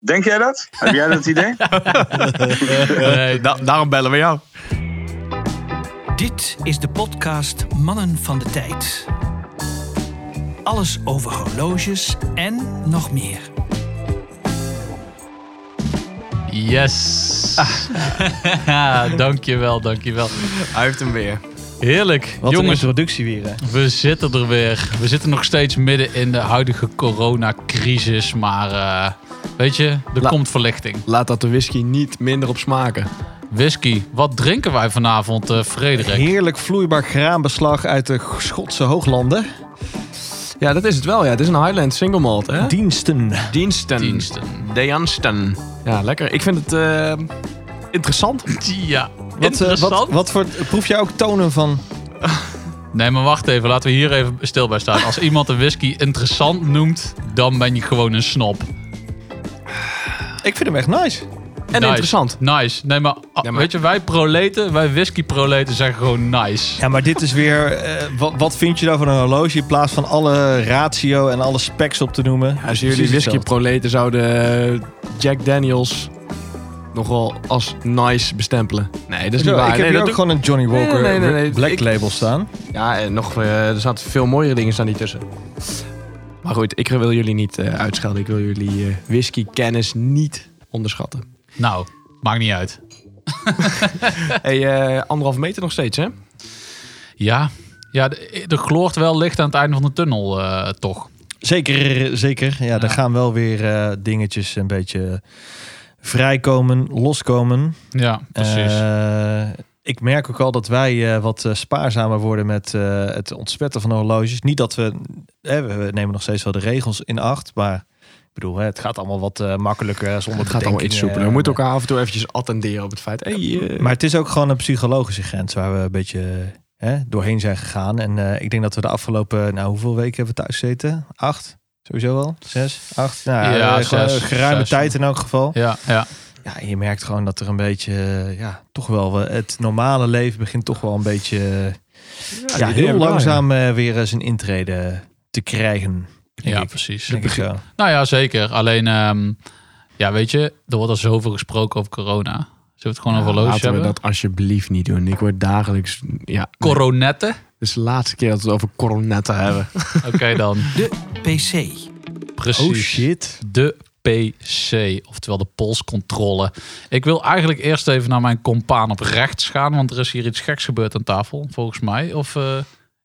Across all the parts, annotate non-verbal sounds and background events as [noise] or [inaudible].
Denk jij dat? Heb jij dat idee? [laughs] Nee, da- daarom bellen we jou. Dit is de podcast Mannen van de Tijd. Alles over horloges en nog meer. Yes. [laughs] dankjewel, dankjewel. Hij heeft hem weer. Heerlijk. Wat Jongens, een introductie weer. Hè? we zitten er weer. We zitten nog steeds midden in de huidige coronacrisis. Maar eh, weet je, er La- komt verlichting. Laat dat de whisky niet minder op smaken. Whisky, wat drinken wij vanavond, eh Frederik? Heerlijk vloeibaar graanbeslag uit de Schotse hooglanden. Ja, dat is het wel. Ja. Het is een Highland single malt. Hè? Diensten. Diensten. Diensten. Deansten. Ja, lekker. Ik vind het eh, interessant. [laughs] Ja, Wat, eh, interessant. wat, wat voor, proef jij ook tonen van... Nee, maar wacht even. Laten we hier even stil bij staan. Als iemand een whisky interessant noemt, dan ben je gewoon een snop. Ik vind hem echt nice. En Nice. interessant. Nice. Nee, maar, ah, Ja, maar- weet je, wij proleten, wij whisky-proleten zeggen gewoon nice. Ja, maar dit is weer... eh, wat, wat vind je nou van een horloge in plaats van alle ratio en alle specs op te noemen? Als jullie Precies whisky hetzelfde. proleten zouden Jack Daniels nogal als nice bestempelen. Nee, dat is Zo, niet waar. ik heb nee, hier dat ook doe- gewoon een Johnny Walker Nee, nee, nee, nee. Black Ik- label staan. Ja, en nog, eh, er zaten veel mooiere dingen staan niet tussen. Maar goed, ik wil jullie niet eh, uitschelden. Ik wil jullie eh whisky-kennis niet onderschatten. Nou, maakt niet uit. [laughs] hey, eh, anderhalf meter nog steeds, hè? Ja, ja de- er gloort wel licht aan het einde van de tunnel, eh, toch? Zeker, zeker. Ja, er Ja. gaan wel weer eh, dingetjes een beetje vrijkomen, loskomen. Ja, precies. Ik merk ook al dat wij eh, wat eh, spaarzamer worden met eh, het ontspetten van horloges. Niet dat we, hè, we nemen nog steeds wel de regels in acht, maar ik bedoel, hè, het gaat allemaal wat eh, makkelijker zonder Het gaat allemaal iets soepeler. We moeten elkaar af en toe eventjes attenderen op het feit. Hey, Maar het is ook gewoon een psychologische grens waar we een beetje hè, doorheen zijn gegaan. En eh, ik denk dat we de afgelopen, nou hoeveel weken hebben we thuis gezeten? Acht? Sowieso wel? Zes? Acht? Nou, Ja, zes, geruime zes. tijd in elk geval. ja, ja. Ja, en je merkt gewoon dat er een beetje, ja, toch wel, het normale leven begint toch wel een beetje, ja, heel wel, langzaam eh, weer zijn intrede te krijgen. ja ik. precies. Denk ik. Nou ja, zeker. Alleen, ehm, ja, weet je, er wordt al zoveel gesproken over corona. Zullen we het gewoon Ja, over horloges laten we hebben? dat alsjeblieft niet doen. Ik word dagelijks... Ja, Coronetten? Dit is de laatste keer dat we het over coronetten hebben. Oké dan. De PC. Precies. Oh shit. de PC, oftewel de polscontrole. Ik wil eigenlijk eerst even naar mijn compaan op rechts gaan, want er is hier iets geks gebeurd aan tafel, volgens mij. Of, eh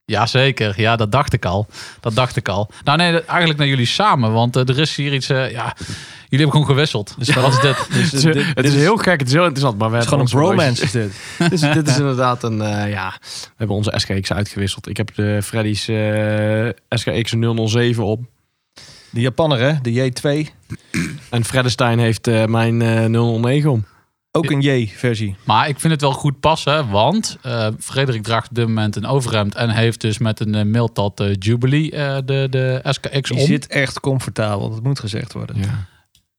ja, zeker. Ja, dat dacht ik al. Dat dacht ik al. Nou nee, eigenlijk naar jullie samen, want eh, er is hier iets... eh, ja, jullie hebben gewoon gewisseld. Dus wat is dit? [laughs] Dus, Het is, dit, het is heel gek, het is heel interessant. Maar we het is hebben gewoon een bromance [laughs] is dit. dit, is, dit is inderdaad een... eh, ja, we hebben onze SKX uitgewisseld. Ik heb de Freddy's eh, SKX 007 op. De Japanner hè, de J2. En Freddenstein heeft eh, mijn eh 009 om. Ook een J-versie. Maar ik vind het wel goed passen, want eh, Frederik draagt op dit moment een overhemd en heeft dus met een uh, Miltat eh, Jubilee eh, de, de SKX Die om. zit echt comfortabel, dat moet gezegd worden. Ja.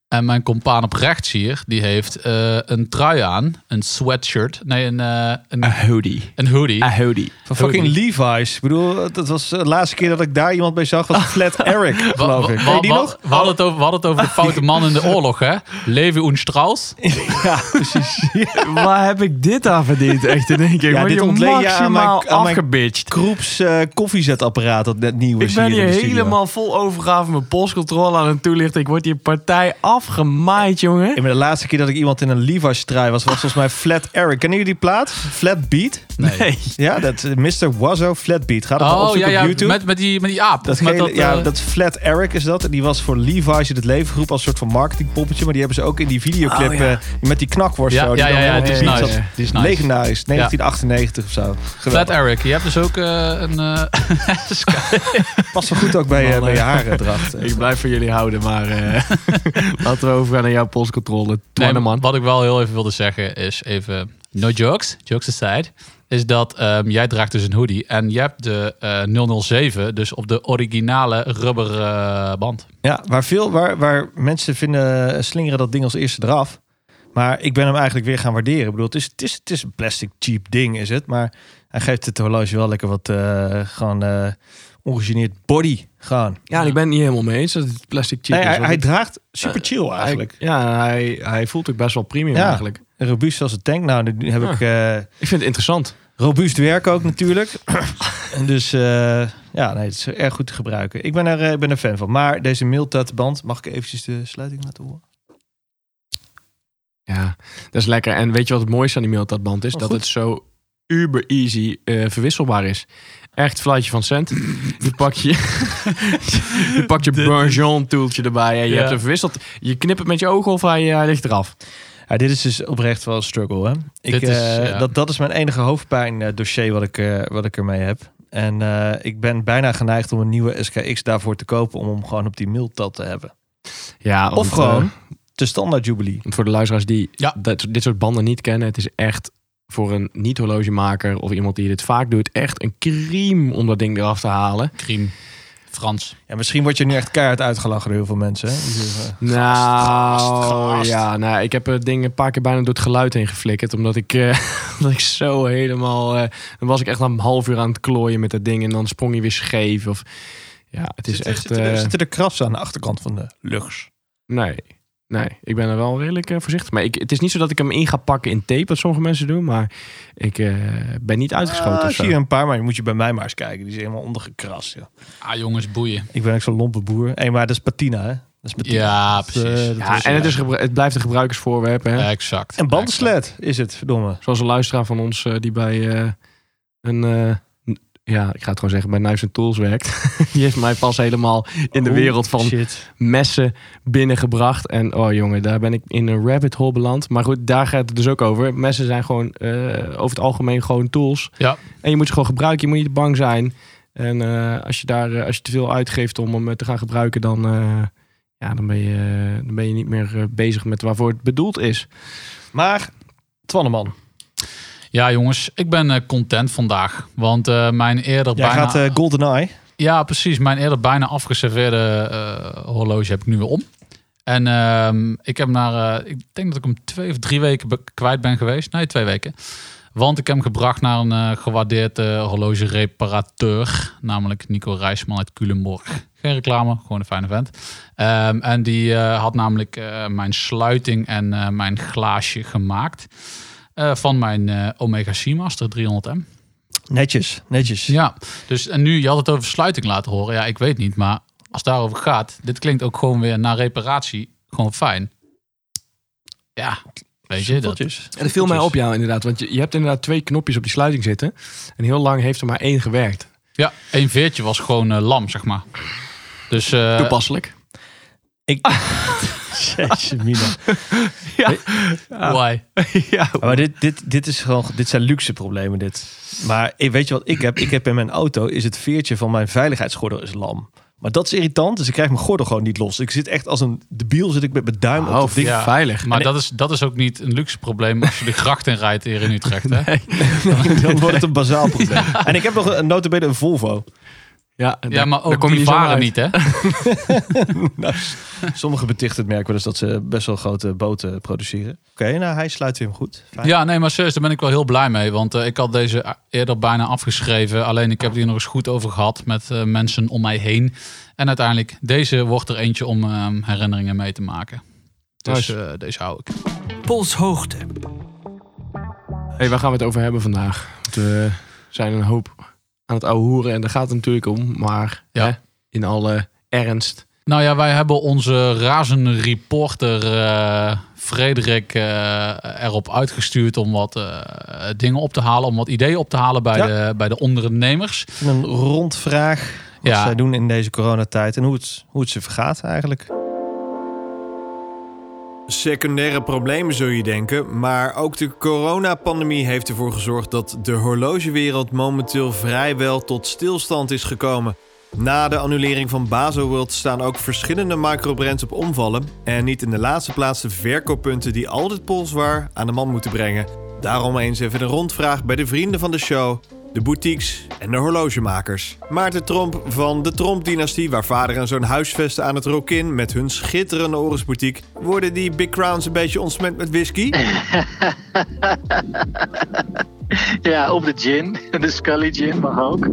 En mijn compaan op rechts hier, die heeft eh, een trui aan, een sweatshirt, nee, een, eh, een, A hoodie. een hoodie. A hoodie. Van fucking Hoodie. Levi's. Ik bedoel, dat was de laatste keer dat ik daar iemand bij zag, was Flat [laughs] Eric, geloof ik. je die nog? We hadden, het over, we hadden het over de foute man in de oorlog, hè? Levi und Strauss. [laughs] Ja, precies. [laughs] Waar heb ik dit aan verdiend? Echt in één keer. Ja, dit je ontleen je aan mijn- aan mijn- afgebitcht. Kroeps eh, koffiezetapparaat, dat net nieuw is Ik ben hier in hier de studio. helemaal vol overgave mijn postcontrole aan het toelichten. Ik word hier partij afgemaaid, jongen. Ik ben de laatste keer dat ik iemand in een Levi's trui was, was volgens mij Flat Eric. Kennen jullie die plaat? Flat Beat? Nee. Ja, dat eh, Mr. Wazzo Flat Beat. Ga dat Oh, ja, ja, op YouTube. met, met, die, met die aap. Dat, Of met gele- dat, ja, eh, dat Flat Eric is dat. Die was voor Levi's in het levengroep als soort van marketingpoppetje. Maar die hebben ze ook in die videoclip Oh, ja. eh, met die knakworst. ja, zo, die ja, ja, dan ja, die is nice. zat. Die is nice. Legendarisch, 1998 of zo. Flat Geweldig. Eric, je hebt dus ook eh, een... eh, [laughs] Past wel goed ook bij, eh, Man, bij je eh, harendracht. Ik blijf van jullie houden, maar eh, [laughs] laten we overgaan naar jouw postcontrole. nee, man. wat ik wel heel even wilde zeggen is even... No jokes, jokes aside. Is dat ehm, jij draagt dus een hoodie. En je hebt de eh 007, dus op de originale rubber eh, band. Ja, waar, veel, waar, waar mensen vinden, eh, slingeren dat ding als eerste eraf. Maar ik ben hem eigenlijk weer gaan waarderen. Ik bedoel, het is, het is, het is een plastic cheap ding, is het. Maar hij geeft het horloge wel lekker wat eh, gewoon, eh, ongegeneerd body gaan. Ja, en ik ben het niet helemaal mee eens dat het plastic cheap Nee, is. hij, draagt super chill eigenlijk. hij- ja, hij, hij voelt ook best wel premium Ja. eigenlijk. Robuust als een tank. Nou, nu heb Ja. ik eh, Ik vind het interessant. robuust werk ook natuurlijk. en dus eh, ja, nee, het is erg goed te gebruiken. Ik ben er, eh, ik ben er fan van. Maar deze Miltat-band, mag ik eventjes de sluiting laten horen? Ja, dat is lekker. En weet je wat het mooiste aan die Miltat-band is? Oh, dat goed. het zo uber easy eh, verwisselbaar is. Echt fluitje van cent. Je pak je, [laughs] je, pakt je Bourgeon toeltje erbij en je Ja. hebt hem verwisseld. Je knipt het met je ogen of hij, hij ligt eraf. Ja, dit is dus oprecht wel een struggle. Hè? Ik, is, eh, ja. dat, dat is mijn enige hoofdpijn eh, dossier wat ik, eh, wat ik ermee heb. En eh, ik ben bijna geneigd om een nieuwe SKX daarvoor te kopen om hem gewoon op die Miltat te hebben. Ja, Of want, gewoon eh, de standaard Jubilee. want voor de luisteraars die Ja. dat, dit soort banden niet kennen. Het is echt voor een niet-horlogemaker of iemand die dit vaak doet... echt een crime om dat ding eraf te halen. Crime. Frans. Ja, misschien word je nu echt keihard uitgelachen door heel veel mensen. Hè? Zeggen, Nou, gast, gast. ja, nou, ik heb het ding een paar keer bijna door het geluid heen geflikkerd. Omdat ik, eh, [laughs] omdat ik zo helemaal... eh, dan was ik echt een half uur aan het klooien met dat ding. En dan sprong hij weer scheef. Of, ja, het is echt... zitten, er, eh, zitten er krassen aan de achterkant van de lugs. nee, nee, ik ben er wel redelijk eh, voorzichtig. Maar ik, het is niet zo dat ik hem in ga pakken in tape, wat sommige mensen doen. Maar ik eh, ben niet uitgeschoten Ah, ik zo. zie er een paar, maar je moet je bij mij maar eens kijken. Die zijn helemaal ondergekrast. Ja. Ah, jongens, boeien. Ik ben ook zo'n lompe boer. Hey, maar dat is patina, hè? Dat is patina. Ja, Dat, eh, precies. dat Ja, en het, is het blijft een gebruikersvoorwerp. Hè? Exact. En bandensled is het, verdomme. Zoals een luisteraar van ons eh, die bij eh, een... ja, ik ga het gewoon zeggen, bij Knives and Tools werkt. [laughs] die heeft mij pas helemaal in de Oh, wereld van Shit. messen binnengebracht. En oh jongen, daar ben ik in een rabbit hole beland. Maar goed, daar gaat het dus ook over. Messen zijn gewoon eh, over het algemeen gewoon tools. Ja. En je moet ze gewoon gebruiken. Je moet niet bang zijn. En eh, als, je daar, eh, als je te veel uitgeeft om hem te gaan gebruiken, dan, ja, dan, ben, je, dan ben je niet meer bezig met waarvoor het bedoeld is. Maar, Twanneman, Ja, jongens, ik ben eh, content vandaag. Want eh, mijn eerder jij bijna... gaat eh GoldenEye. Ja, precies. Mijn eerder bijna afgeserveerde horloge heb ik nu weer om. En ehm, ik heb naar, ik denk dat ik hem twee of drie weken kwijt ben geweest. Nee, twee weken. Want ik heb hem gebracht naar een gewaardeerd horlogereparateur. Namelijk Nico Rijsman uit Culemborg. Geen reclame, gewoon een fijne vent. Ehm, en die had namelijk mijn sluiting en mijn glaasje gemaakt. Eh, van mijn eh, Omega Seamaster 300M. Netjes, netjes. Ja, dus en nu, je had het over sluiting laten horen. Ja, ik weet niet, maar als het daarover gaat, dit klinkt ook gewoon weer na reparatie gewoon fijn. Ja, weet je dat. En dat viel mij op jou inderdaad. Want je, je hebt inderdaad twee knopjes op die sluiting zitten. En heel lang heeft er maar één gewerkt. Ja, één veertje was gewoon eh, lam, zeg maar. Dus eh, Toepasselijk. [laughs] Jezus, mina. [laughs] why? [laughs] ja, Maar dit, dit, dit, is gewoon, dit zijn luxe problemen, dit. Maar weet je wat ik heb? Ik heb in mijn auto, is het veertje van mijn veiligheidsgordel is lam. Maar dat is irritant, dus ik krijg mijn gordel gewoon niet los. Ik zit echt als een debiel, zit ik met mijn duim op oh, dat ding. ja. veilig. Maar En- dat is, dat is ook niet een luxe probleem als je de gracht in rijdt hier in Utrecht. Hè? [laughs] Dan wordt het een bazaal probleem. En ik heb nog een notabene een Volvo. Ja, Ja, daar- maar ook kom je die varen niet, hè? [laughs] Nou, sommige betichten het merk wel eens dat ze best wel grote boten produceren. Oké, nou hij sluit weer hem goed. Fijn. Ja, nee, maar serieus, daar ben ik wel heel blij mee. Want eh, ik had deze eerder bijna afgeschreven. Alleen ik heb het hier nog eens goed over gehad met eh, mensen om mij heen. En uiteindelijk, deze wordt er eentje om ehm, herinneringen mee te maken. Dus eh, deze hou ik. Polshoogte. Hey, waar gaan we het over hebben vandaag? Want we zijn een hoop aan het ouwe hoeren en daar gaat het natuurlijk om. Maar Ja. hè, in alle ernst. Nou ja, wij hebben onze razende reporter eh, Frederik eh, erop uitgestuurd om wat eh, dingen op te halen. Om wat ideeën op te halen bij, Ja. de, bij de ondernemers. Een rondvraag wat Ja. zij doen in deze coronatijd en hoe het, hoe het ze vergaat eigenlijk. Secundaire problemen zul je denken, maar ook de coronapandemie heeft ervoor gezorgd dat de horlogewereld momenteel vrijwel tot stilstand is gekomen. Na de annulering van Baselworld staan ook verschillende microbrands op omvallen en niet in de laatste plaats de verkooppunten die altijd polswaar aan de man moeten brengen. Daarom eens even een rondvraag bij de vrienden van de show, de boutiques en de horlogemakers. Maarten Tromp van de Tromp-dynastie, waar vader en zoon huisvesten aan het Rokin met hun schitterende Orisboutique. Worden die Big Crowns een beetje ontsmet met whisky? [laughs] Ja, op de gin. De Scully gin mag ook.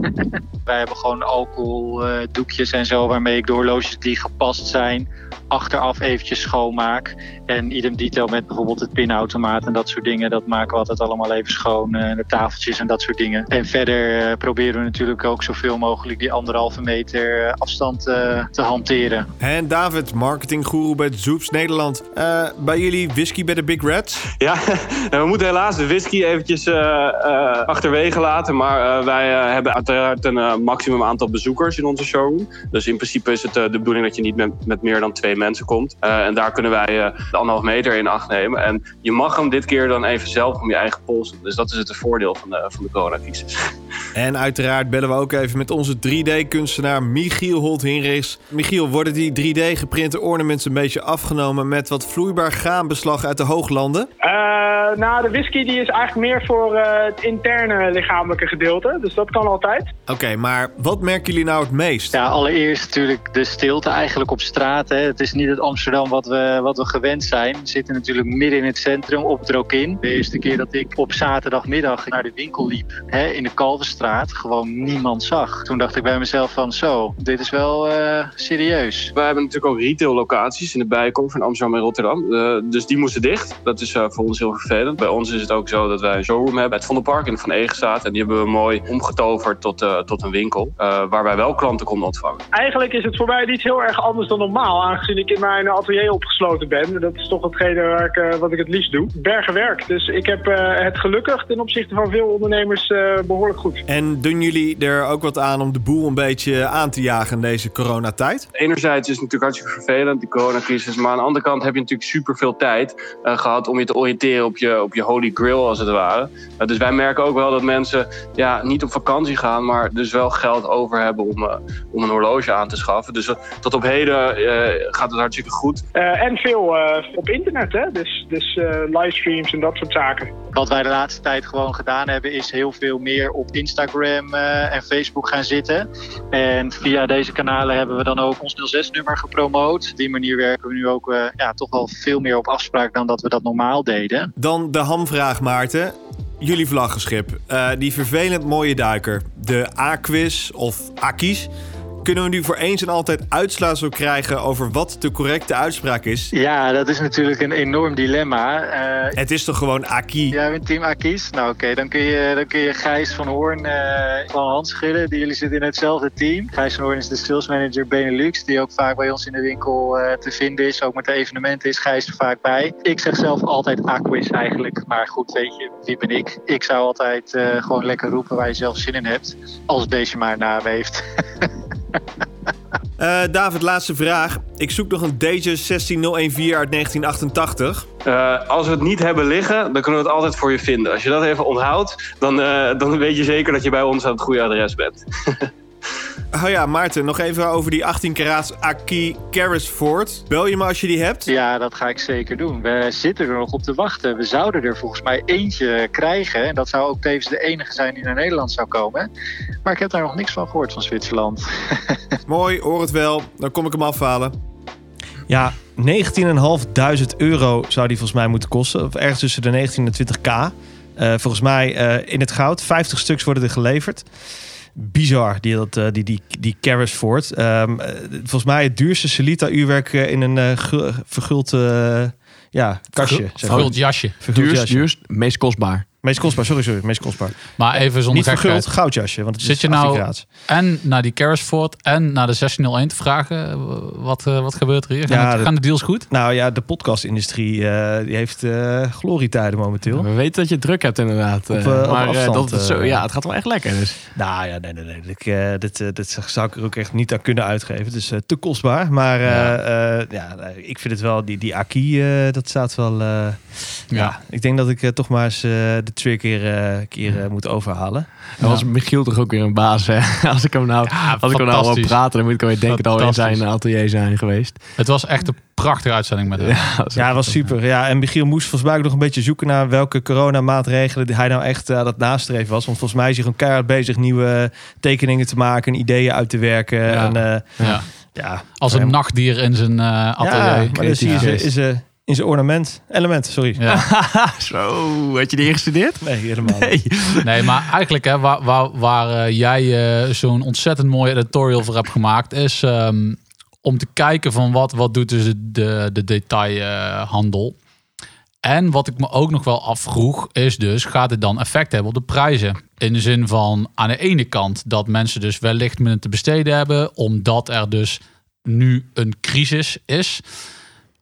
Wij hebben gewoon alcoholdoekjes en zo waarmee ik de horloges die gepast zijn achteraf eventjes schoonmaak. En idem detail met bijvoorbeeld het pinautomaat en dat soort dingen. Dat maken we altijd allemaal even schoon. eh, de tafeltjes en dat soort dingen. En verder eh, proberen we natuurlijk ook zoveel mogelijk die anderhalve meter eh, afstand eh, te hanteren. En David, marketinggoeroe bij Zoeps Nederland. Eh, bij jullie whisky bij de Big Reds? Ja, [laughs] we moeten helaas de whisky eventjes eh, eh, achterwege laten. Maar eh, wij hebben uiteraard een maximum aantal bezoekers in onze showroom. Dus in principe is het eh, de bedoeling dat je niet met, met meer dan twee mensen komt. Eh, en daar kunnen wij eh, de anderhalf meter in acht nemen. En je mag hem dit keer dan even zelf om je eigen pols doen. Dus dat is het voordeel van de, van de coronacrisis. En uiteraard bellen we ook even met onze 3D-kunstenaar Michiel Holt-Hinrichs. Michiel, worden die 3D-geprinte ornaments een beetje afgenomen met wat vloeibaar graanbeslag uit de hooglanden? Eh, nou, de whisky die is eigenlijk meer voor eh, het interne lichamelijke gedeelte. Dus dat kan altijd. Oké, maar wat merken jullie nou het meest? Ja, allereerst natuurlijk de stilte eigenlijk op straat. Hè. Het is niet het Amsterdam wat we, wat we gewend zijn. We zitten natuurlijk midden in het centrum, op het Rokin. De eerste keer dat ik op zaterdagmiddag naar de winkel liep hè, in de Kalverstraat, gewoon niemand zag. Toen dacht ik bij mezelf van zo, dit is wel eh, serieus. We hebben natuurlijk ook retail locaties in de Bijenkorf in Amsterdam en Rotterdam. Eh, dus die moesten dicht. Dat is eh, voor ons heel vervelend. Bij ons is het ook zo dat wij een showroom hebben. Het Vondelpark in de Van Egenstaat. En die hebben we mooi omgetoverd tot, eh, tot een winkel. eh, waar wij wel klanten konden ontvangen. Eigenlijk is het voor mij niet heel erg anders dan normaal, aangezien ik in mijn atelier opgesloten ben. Dat is toch hetgene waar ik, eh, wat ik het liefst doe. Bergen werk. Dus ik heb eh, het gelukkig ten opzichte van veel ondernemers eh, behoorlijk goed. En doen jullie er ook wat aan om de boel een beetje aan te jagen in deze coronatijd? Enerzijds is het natuurlijk hartstikke vervelend, die coronacrisis. Maar aan de andere kant heb je natuurlijk super veel tijd eh, gehad om je te oriënteren op je, op je holy grail, als het ware. Dus wij merken ook wel dat mensen ja, niet op vakantie gaan, maar dus wel geld over hebben om, eh, om een horloge aan te schaffen. Dus tot op heden eh, gaat het hartstikke goed. Eh, en veel eh, op internet, hè? Dus, dus eh, livestreams en dat soort zaken. Wat wij de laatste tijd gewoon gedaan hebben, is heel veel meer op Instagram eh, en Facebook gaan zitten. En via deze kanalen hebben we dan ook ons 06-nummer gepromoot. Op die manier werken we nu ook eh, ja, toch wel veel meer op afspraak dan dat we dat normaal deden. Dan de hamvraag, Maarten. Jullie vlaggenschip, eh, die vervelend mooie duiker, de Aquis of Akis. Kunnen we nu voor eens en altijd uitsluitsel krijgen over wat de correcte uitspraak is? Ja, dat is natuurlijk een enorm dilemma. Eh, Het is toch gewoon Aki? Jij bent team Akis? Nou oké, dan, kun je, dan kun je Gijs van Hoorn eh, van Hans schudden. Die, jullie zitten in hetzelfde team. Gijs van Hoorn is de sales manager Benelux. Die ook vaak bij ons in de winkel eh, te vinden is. Ook met de evenementen is Gijs er vaak bij. Ik zeg zelf altijd Aquis eigenlijk. Maar goed, weet je, wie ben ik? Ik zou altijd gewoon lekker roepen waar je zelf zin in hebt. Als deze maar een naam heeft. [laughs] [laughs] Eh, David, laatste vraag. Ik zoek nog een Datejust 16014 uit 1988. Eh, als we het niet hebben liggen, dan kunnen we het altijd voor je vinden. Als je dat even onthoudt, dan, eh, dan weet je zeker dat je bij ons aan het goede adres bent. [laughs] Oh ja, Maarten, nog even over die 18 karaats Aki Carrisford. Bel je me als je die hebt? Ja, dat ga ik zeker doen. We zitten er nog op te wachten. We zouden er volgens mij eentje krijgen. En dat zou ook tevens de enige zijn die naar Nederland zou komen. Maar ik heb daar nog niks van gehoord van Zwitserland. [laughs] Mooi, hoor het wel. Dan kom ik hem afhalen. Ja, 19.500 euro zou die volgens mij moeten kosten. Of ergens tussen de 19 en 20k. Eh, volgens mij eh, in het goud. 50 stuks worden er geleverd. Bizar, die, dat, eh, die, die, die Carrisford. Ehm, eh, volgens mij het duurste Celita-uurwerk eh, in een eh, gu- verguld eh, ja, kastje. Verguld jasje. Verguld Duurst, jasje. duurst, meest kostbaar. Meest kostbaar, sorry, sorry. Meest kostbaar. Maar even zonder Niet verguld, goudjasje. Want het Zit is je 18 nou en naar die Carrisford en naar de 1601 te vragen? Wat, eh, wat gebeurt er hier? Gaan, Ja, het- dat- gaan de deals goed? Nou ja, de podcastindustrie eh, die heeft eh glorietijden momenteel. We weten dat je druk hebt inderdaad. Op, maar eh, afstand, dat, het zo, ja, het gaat wel echt lekker. Dus. Nou ja, nee, nee, nee. Ik, eh, dit, dit zou ik er ook echt niet aan kunnen uitgeven. Dus eh, te kostbaar. Maar eh, Ja. ja. ja, ik vind het wel, die, die Aki, eh, dat staat wel... eh, ja. Ja. ik denk dat ik toch maar eens eh, de twee keer, eh, keer eh, moet overhalen. Dan was Michiel toch ook weer een baas. Hè? [laughs] Als ik hem nou, als ik hem nou wil praten, dan moet ik alweer denken dat we in zijn atelier zijn geweest. Het was echt een prachtige uitzending met hem. Ja, dat is Ja, echt- was super. Ja, en Michiel moest volgens mij ook nog een beetje zoeken naar welke coronamaatregelen hij nou echt eh, aan het nastreven was. Want volgens mij is hij gewoon keihard bezig nieuwe tekeningen te maken, ideeën uit te werken. Ja. En, eh, Ja. ja, Als een nachtdier in zijn eh, atelier. Ja, maar dan zie je, creatief ze, geest. is, eh, in zijn ornament. Element, sorry. Ja. [laughs] Zo, had je die ingestudeerd? Nee, helemaal niet. Nee. Nee, maar eigenlijk hè, waar, waar, waar eh, jij eh, zo'n ontzettend mooie editorial voor hebt gemaakt, is ehm, om te kijken van wat, wat doet dus de, de, de detailhandel. en wat ik me ook nog wel afvroeg, is dus, gaat het dan effect hebben op de prijzen? In de zin van aan de ene kant dat mensen dus wellicht minder te besteden hebben, omdat er dus nu een crisis is.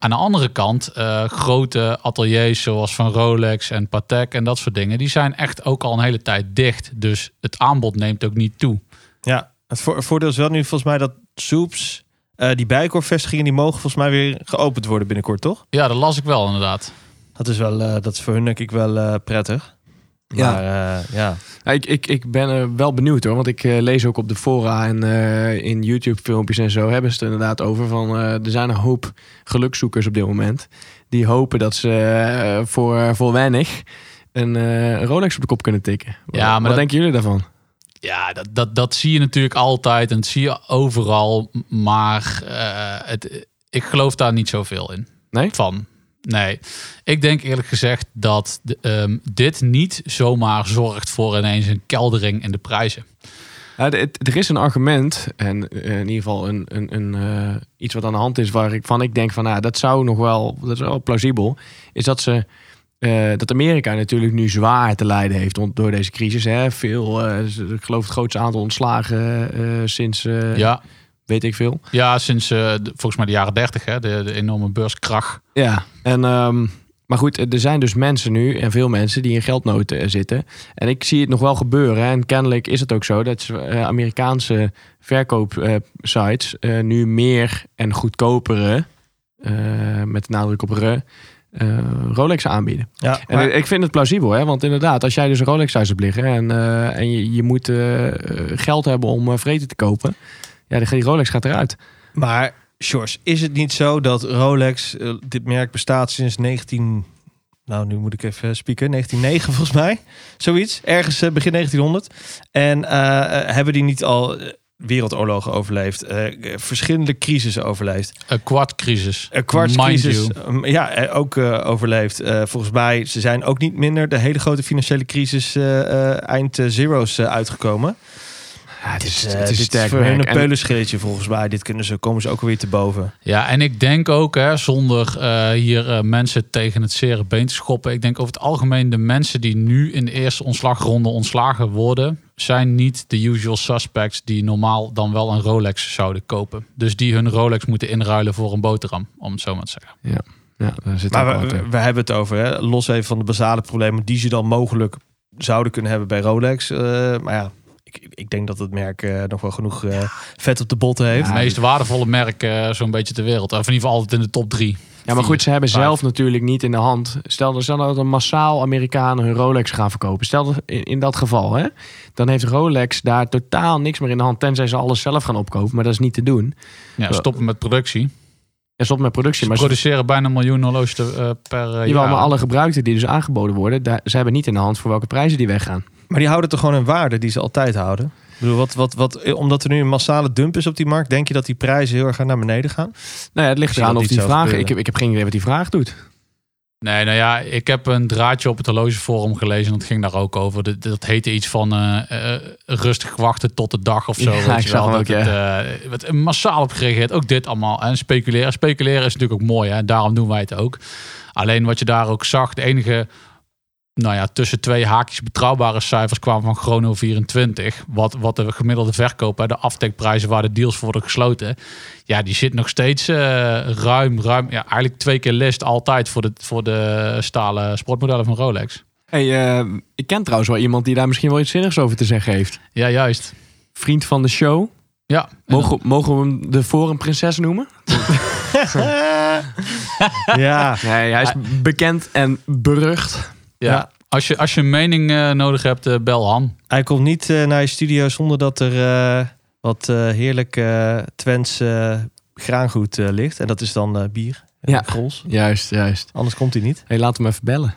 Aan de andere kant, eh, grote ateliers zoals van Rolex en Patek en dat soort dingen, die zijn echt ook al een hele tijd dicht. Dus het aanbod neemt ook niet toe. Ja, het vo- voordeel is wel nu volgens mij dat Soeps, eh, die bijkorvestigingen, die mogen volgens mij weer geopend worden binnenkort, toch? Ja, dat las ik wel inderdaad. Dat is, wel, eh, dat is voor hun denk ik wel eh, prettig. Ja. Maar eh, ja. Ja, Ik, ik, ik ben er wel benieuwd hoor. Want ik eh, lees ook op de fora en eh, in YouTube filmpjes en zo hebben ze het inderdaad over van eh, er zijn een hoop gelukzoekers op dit moment. Die hopen dat ze voor, voor weinig een eh, Rolex op de kop kunnen tikken. Ja, maar Wat dat- denken jullie daarvan? Ja, dat, dat, dat zie je natuurlijk altijd en dat zie je overal. Maar eh, het, ik geloof daar niet zoveel in. Nee? Van. Nee. Ik denk eerlijk gezegd dat ehm, dit niet zomaar zorgt voor ineens een keldering in de prijzen. Ja, er is een argument, en eh, in ieder geval een, een, een, eh, iets wat aan de hand is, waar ik van ik denk van, nou, dat zou nog wel, dat is wel plausibel, is dat ze, eh, dat Amerika natuurlijk nu zwaar te lijden heeft door deze crisis. Hè? Veel, ik geloof het grootste aantal ontslagen sinds, Ja, weet ik veel. ja sinds eh, volgens mij de jaren 30, hè, de, de enorme beurskrach. Ja, en, ehm, maar goed, er zijn dus mensen nu en veel mensen die in geldnood eh, zitten. En ik zie het nog wel gebeuren. hè. En kennelijk is het ook zo dat eh, Amerikaanse verkoopsites eh, nu meer en goedkopere, eh, met nadruk op re, eh, Rolex aanbieden. Ja, En maar- ik vind het plausibel, hè? want inderdaad, als jij dus een Rolex thuis hebt liggen en, eh, en je, je moet geld hebben om eh, vreten te kopen, ja, die- Rolex gaat eruit. Maar, Sjors, is het niet zo dat Rolex, eh, dit merk bestaat sinds 19... Nou, nu moet ik even spieken. 1909 volgens mij. Zoiets. Ergens eh, begin 1900. En eh, hebben die niet al wereldoorlogen overleefd? verschillende crisissen overleefd? Een kwartcrisis. Een you. um, ja, ook eh, overleefd. Eh, volgens mij, ze zijn ook niet minder de hele grote financiële crisis eh, eh, eind zero's eh, uitgekomen. Ja, het is, Eh, het is dit voor hun een En- peulenschilletje volgens mij. Dit kunnen ze, komen ze ook alweer te boven. Ja, en ik denk ook, hè, zonder eh, hier eh, mensen tegen het zere been te schoppen. Ik denk over het algemeen de mensen die nu in de eerste ontslagronde ontslagen worden, zijn niet de usual suspects die normaal dan wel een Rolex zouden kopen. Dus die hun Rolex moeten inruilen voor een boterham, om het zo maar te zeggen. Ja, daar zit Maar we, we, hebben het over, hè, los even van de basale problemen die ze dan mogelijk zouden kunnen hebben bij Rolex. Eh, maar ja, ik, ik denk dat het merk eh, nog wel genoeg eh, vet op de botten heeft. Het meest waardevolle merk eh, zo'n beetje ter wereld. Of in ieder geval altijd in de top drie. Ja, maar goed, ze hebben vijf. zelf natuurlijk niet in de hand. Stel, stel dat er massaal Amerikanen hun Rolex gaan verkopen. Stel dat in, in dat geval, hè, dan heeft Rolex daar totaal niks meer in de hand. Tenzij ze alles zelf gaan opkopen, maar dat is niet te doen. Ja, stoppen met productie. En stop met productie. Ze Maar ze, produceren bijna een miljoen horloges per jawel, jaar. maar alle gebruikten die dus aangeboden worden, daar, ze hebben niet in de hand voor welke prijzen die weggaan. Maar die houden toch gewoon een waarde die ze altijd houden? Ik bedoel, wat, wat, wat, eh, omdat er nu een massale dump is op die markt, denk je dat die prijzen heel erg naar beneden gaan? Nou ja, het ligt eraan of die vraag. Ik heb, ik heb geen idee wat die vraag doet. Nee, nou ja, ik heb een draadje op het horlogeforum gelezen. en Dat ging daar ook over. Dat, dat heette iets van eh, eh, rustig wachten tot de dag of zo. Ja, weet ik je zag wel. Dat ook, het, eh, werd massaal op gereageerd. Ook dit allemaal. En speculeren. Speculeren is natuurlijk ook mooi. Hè? Daarom doen wij het ook. Alleen wat je daar ook zag. De enige, nou ja, tussen twee haakjes betrouwbare cijfers kwamen van Chrono 24. Wat, wat de gemiddelde verkoop, hè, de aftekprijzen waar de deals voor worden gesloten. Ja, die zit nog steeds eh, ruim, ruim. Ja, eigenlijk twee keer list altijd voor de, voor de stalen sportmodellen van Rolex. Hey, eh, ik ken trouwens wel iemand die daar misschien wel iets zinnigs over te zeggen heeft. Ja, juist. Vriend van de show. Ja, Mogen, mogen we hem de forumprinses noemen? [laughs] [laughs] ja, Nee, hij is bekend en berucht. Ja. Ja. Als, je, als je een mening eh, nodig hebt, eh, bel Han. hij komt niet eh, naar je studio zonder dat er eh, wat eh, heerlijk Twents eh, graangoed eh, ligt. En dat is dan eh, bier. Ja. Ja. Grols. Juist, juist. Anders komt hij niet. Hey, laat hem even bellen.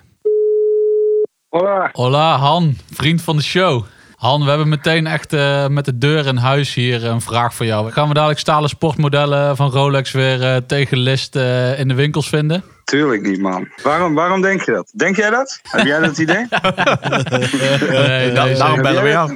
Hola. Hola, Han, vriend van de show. Han, we hebben meteen echt eh, met de deur in huis hier een vraag voor jou. Gaan we dadelijk stalen sportmodellen van Rolex weer eh, tegen list eh, in de winkels vinden? tuurlijk niet, man. Waarom, waarom denk je dat? Denk jij dat? Heb jij dat idee? [laughs] Nee, nee, Daarom bellen we jou.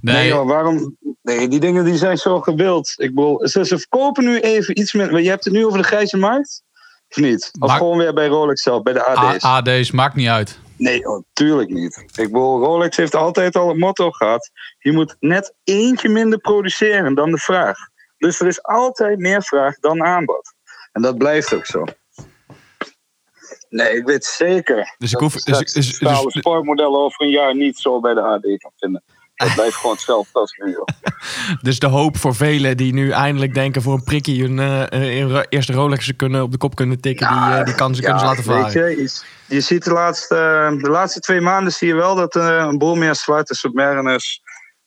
nee. Nee, joh, waarom? Nee, die dingen die zijn zo gebeeld. Ik bedoel, ze, ze verkopen nu even iets met. Je hebt het nu over de grijze markt? Of niet? Of Maar- gewoon weer bij Rolex zelf, bij de A- AD's? AD's maakt niet uit. Nee, oh, tuurlijk niet. Ik bedoel, Rolex heeft altijd al het motto gehad: je moet net eentje minder produceren dan de vraag. Dus er is altijd meer vraag dan aanbod. En dat blijft ook zo. Nee, ik weet zeker. Dus ik hoef. Dus, dus, dus, sportmodellen over een jaar niet zo bij de AD kan vinden. Dat blijft gewoon hetzelfde als nu. [laughs] Dus de hoop voor velen die nu eindelijk denken voor een prikkie hun eh, eerste Rolex kunnen op de kop kunnen tikken, die, eh, die kansen kunnen ze laten weet varen. Je, ziet de laatste, de laatste twee maanden zie je wel dat eh, een boel meer zwarte Submariners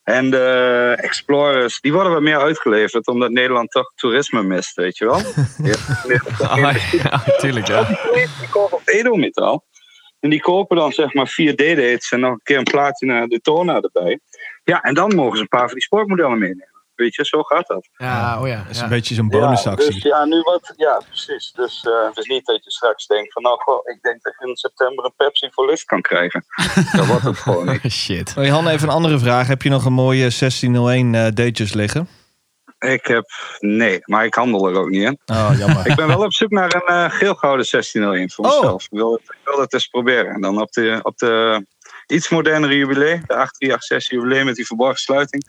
en de Explorers, die worden wat meer uitgeleverd omdat Nederland toch toerisme mist, weet je wel. [laughs] [laughs] Ja, Ah, ja, tuurlijk, ja. die kopen op edelmetaal. En die kopen dan zeg maar vier D-dates en nog een keer een platina Daytona erbij. Ja, en dan mogen ze een paar van die sportmodellen meenemen. Weet je, zo gaat dat. Ja, oh ja. Dat is ja. een beetje zo'n Ja, bonusactie. dus ja, nu wat. Ja, precies. Dus eh, het is niet dat je straks denkt van nou, goh, ik denk dat je in september een Pepsi voor list kan krijgen. [laughs] dat wordt het gewoon niet. [laughs] Shit. Hey, Han, even een andere vraag. Heb je nog een mooie 1601 eh datejes liggen? Ik heb, nee, maar ik handel er ook niet in. Oh, jammer. [laughs] Ik ben wel op zoek naar een eh geelgouden 1601 voor Oh. mezelf. Ik wil, het, ik wil het eens proberen. En dan op de, op de iets modernere jubilee, de 8386 jubilee met die verborgen sluiting.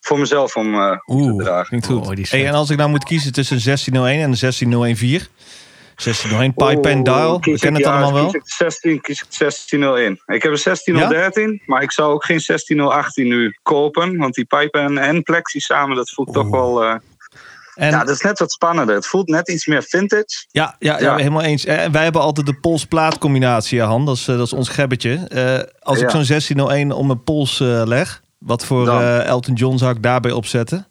Voor mezelf om eh, te dragen. goed. Oh, hey, en als ik nou moet kiezen tussen een 1601 en een 1604? 1601 Pipe and Dial, we kennen ik- het ja, allemaal wel. Kies ik, 16, kies ik 1601. Ik heb een 16013, maar ik zou ook geen 16018 nu kopen. Want die Pipe en, en Plexi samen, dat voelt toch wel... eh, En, ja, dat is net wat spannender. Het voelt net iets meer vintage. ja, ja, ja, ja. helemaal eens. En wij hebben altijd de pols-plaat combinatie, Han. Dat is, eh, dat is ons gebbetje. Eh, als ik zo'n 1601 om mijn pols eh, leg, wat voor eh, Elton John zou ik daarbij opzetten?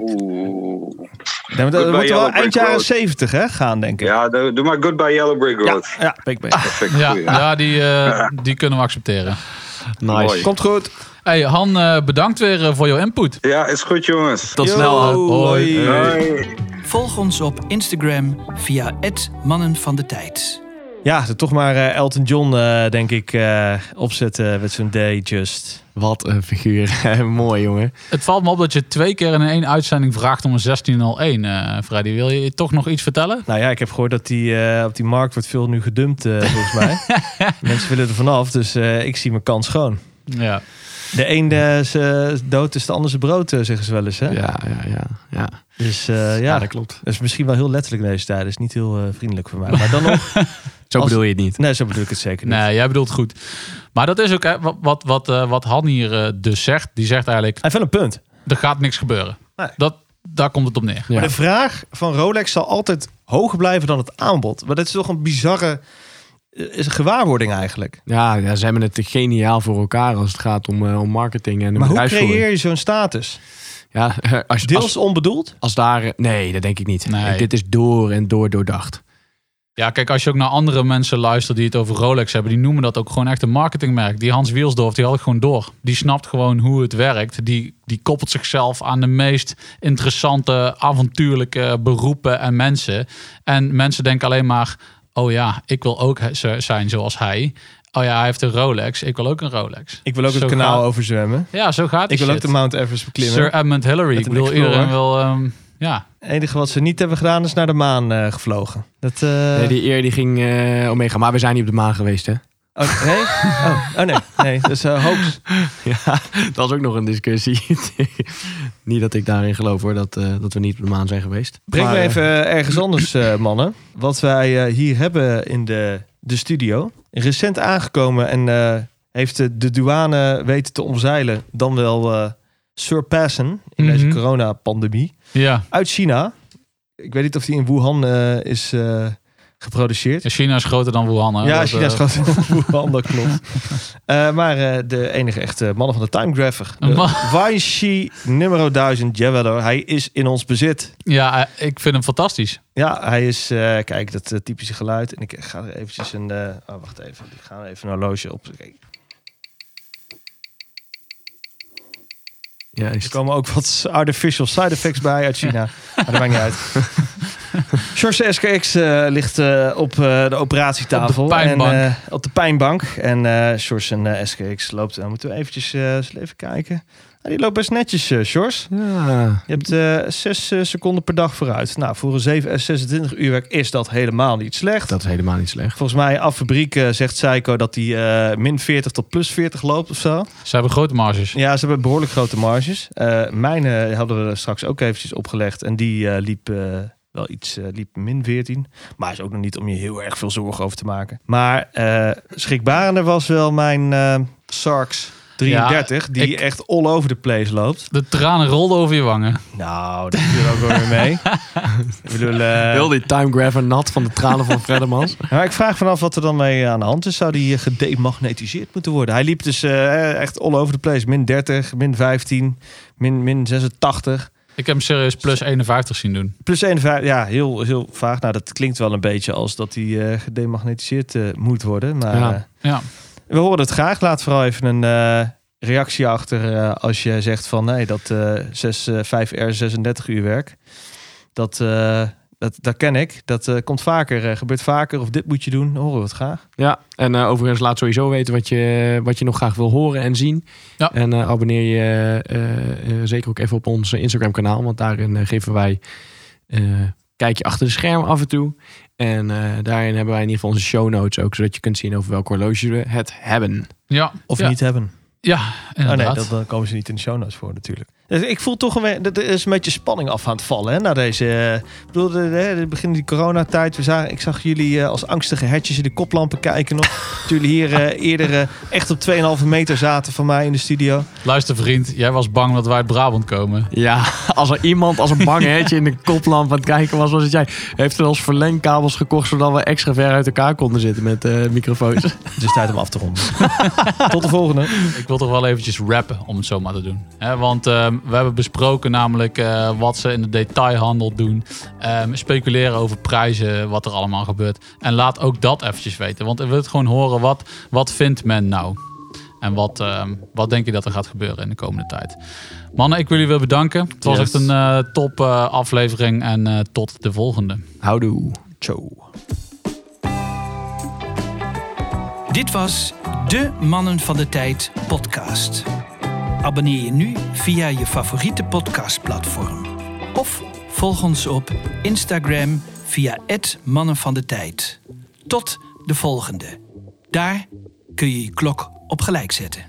Oeh. Dat moet wel eind jaren Road. 70 hè, gaan, denk ik. Ja, doe, doe maar Goodbye Yellow Brick ja, Road. ja ik Ja, ja die, eh, die kunnen we accepteren. Nice. Mooi. Komt goed. Hey, Han, eh, bedankt weer eh, voor jouw input. Ja, is goed jongens. Tot Yo, snel. Han. hoi. Hoi. Volg ons op Instagram via het Mannen van de Tijd. Ja, toch maar eh, Elton John, eh, denk ik, eh, opzetten met zo'n day just. Wat een figuur. [laughs] Mooi, jongen. Het valt me op dat je twee keer in één uitzending vraagt om een 1601. eh Freddy, wil je toch nog iets vertellen? Nou ja, ik heb gehoord dat die, eh, op die markt wordt veel nu gedumpt, eh, volgens mij. [laughs] Mensen willen er vanaf, dus eh, ik zie mijn kans schoon. Ja. De een eh, zijn dood is de ander zijn brood, eh, zeggen ze wel eens. Hè? Ja, ja, ja. Ja, Dus eh, ja. ja, dat klopt. dat is misschien wel heel letterlijk deze tijd. Dat is niet heel eh, vriendelijk voor mij. Maar dan nog, [laughs] Zo Als- bedoel je het niet. nee, zo bedoel ik het zeker niet. Nee, jij bedoelt goed. Maar dat is ook hè, wat, wat, wat, wat Han hier dus zegt. Die zegt eigenlijk, Hij heeft een punt. er gaat niks gebeuren. Nee. Dat, daar komt het op neer. Ja. Maar de vraag van Rolex zal altijd hoger blijven dan het aanbod. Maar dat is toch een bizarre is een gewaarwording eigenlijk. Ja, ja, ze hebben het geniaal voor elkaar als het gaat om, eh, om marketing en Maar hoe creëer je zo'n status? Ja, [laughs] als, Deels als, onbedoeld? als daar... eh, Nee, dat denk ik niet. Nee. Dit is door en door doordacht. Ja, kijk, als je ook naar andere mensen luistert die het over Rolex hebben, die noemen dat ook gewoon echt een marketingmerk. Die Hans Wielsdorf, die had het gewoon door. Die snapt gewoon hoe het werkt. Die, die koppelt zichzelf aan de meest interessante, avontuurlijke beroepen en mensen. En mensen denken alleen maar, oh ja, ik wil ook zijn zoals hij. Oh ja, hij heeft een Rolex, ik wil ook een Rolex. Ik wil ook Zo het kanaal gaat- overzwemmen. Ja, zo gaat Ik die wil ook de Mount Everest beklimmen. Sir Edmund Hillary. Ik Explorer. iedereen wil... ehm, ja, Het enige wat ze niet hebben gedaan is naar de maan eh, gevlogen. Dat, eh, Nee, die eer die ging eh omega. Maar we zijn niet op de maan geweest, hè? Oh, nee? Oh, oh, nee, nee, dat is uh, hoax. [laughs] Ja, dat is ook nog een discussie. [laughs] niet dat ik daarin geloof hoor, dat, eh, dat we niet op de maan zijn geweest. Breng Maar, me even eh, ergens anders, eh, mannen. Wat wij eh, hier hebben in de, de studio. Recent aangekomen en eh, heeft de, de douane weten te omzeilen. Dan wel eh, surpassen in deze Mhm. coronapandemie. ja. Uit China. Ik weet niet of die in Wuhan eh, is geproduceerd. China is groter dan Wuhan. hè? Ja, Dat, China is eh, groter dan [laughs] Wuhan, dat klopt. Eh, maar eh, de enige echte mannen van de timegrapher. Waishi nummer 1000 Jawel, hij is in ons bezit. Ja, ik vind hem fantastisch. Ja, hij is, kijk, dat typische geluid. En ik ga er eventjes een, oh, wacht even. Ik ga even een horloge op. Kijk, er Juist. komen ook wat artificial side effects bij uit China. [laughs] maar dat maakt niet uit. [laughs] George SKX eh, ligt eh, op eh, de operatietafel. Op de pijnbank. En, op de pijnbank. En George en SKX loopt... Dan moeten we eventjes eens even kijken. Die loopt best netjes, eh George. Ja. Je hebt eh 6 seconden per dag vooruit. Nou, voor een 7, eh, 26 uur werk is dat helemaal niet slecht. Dat is helemaal niet slecht. Volgens mij af fabriek eh, zegt Seiko dat eh, min 40 tot plus 40 loopt of zo. Ze hebben grote marges. Ja, ze hebben behoorlijk grote marges. Eh mijn eh, hadden we straks ook eventjes opgelegd. En die eh, liep eh, wel iets, eh, liep min 14. Maar is ook nog niet om je heel erg veel zorgen over te maken. Maar eh schrikbarender was wel mijn eh Sarks 33. die ik- echt all over the place loopt. De tranen rolden over je wangen. Nou, dat viel ook wel weer mee. ik bedoel, eh, Heel die time grabber nat van de tranen van Fredemans. maar [laughs] ik vraag vanaf wat er dan mee aan de hand is. Zou die eh, gedemagnetiseerd moeten worden? Hij liep dus eh, echt all over the place. Min 30, min 15, min, min 86. Ik heb hem serieus plus 51 zien doen. Plus 51, ja, heel, heel vaag. Nou, dat klinkt wel een beetje als dat hij eh, gedemagnetiseerd moet worden. Maar Ja. Ja. We horen het graag. Laat vooral even een eh, reactie achter eh, als je zegt van... nee, dat eh 6, eh, 5R 36 uur werk, dat, eh, dat, dat ken ik. Dat eh, komt vaker, gebeurt vaker. Of dit moet je doen, horen we het graag. Ja, en eh, overigens laat sowieso weten wat je, wat je nog graag wil horen en zien. Ja. En eh, abonneer je zeker ook even op ons Instagram kanaal. Want daarin geven wij eh kijk je achter de schermen af en toe. En eh, daarin hebben wij in ieder geval onze show notes ook. Zodat je kunt zien over welk horloge we het hebben. Ja. Of ja. niet hebben. Ja, Oh inderdaad. nee, dat, dan komen ze niet in de show notes voor natuurlijk. Dus ik voel toch dat er is een beetje spanning af aan het vallen hè, na deze. eh, Ik bedoel, de, de, de begin die coronatijd. We zagen, ik zag jullie eh, als angstige hertjes in de koplampen kijken nog. [laughs] Toen jullie hier eh, eerder echt op 2,5 meter zaten van mij in de studio. Luister vriend, jij was bang dat wij uit Brabant komen. Ja, als er iemand als een bang [laughs] hertje in de koplamp aan het kijken was, was het jij. Heeft er als verlengkabels gekocht zodat we extra ver uit elkaar konden zitten met eh, microfoons. [laughs] Het is tijd om af te ronden. Tot de volgende. Ik wil toch wel eventjes rappen, om het zo maar te doen. Hè, want ehm, we hebben besproken namelijk eh, wat ze in de detailhandel doen. Ehm, speculeren over prijzen, wat er allemaal gebeurt. En laat ook dat eventjes weten. Want we willen gewoon horen, wat, wat vindt men nou? En wat, ehm, wat denk je dat er gaat gebeuren in de komende tijd? Mannen, ik wil jullie weer bedanken. Het was Yes. echt een eh, top eh, aflevering. En eh, tot de volgende. Houdoe. Ciao. Dit was de Mannen van de Tijd podcast. Abonneer je nu via je favoriete podcastplatform. Of volg ons op Instagram via het Mannen van de Tijd. Tot de volgende. Daar kun je je klok op gelijk zetten.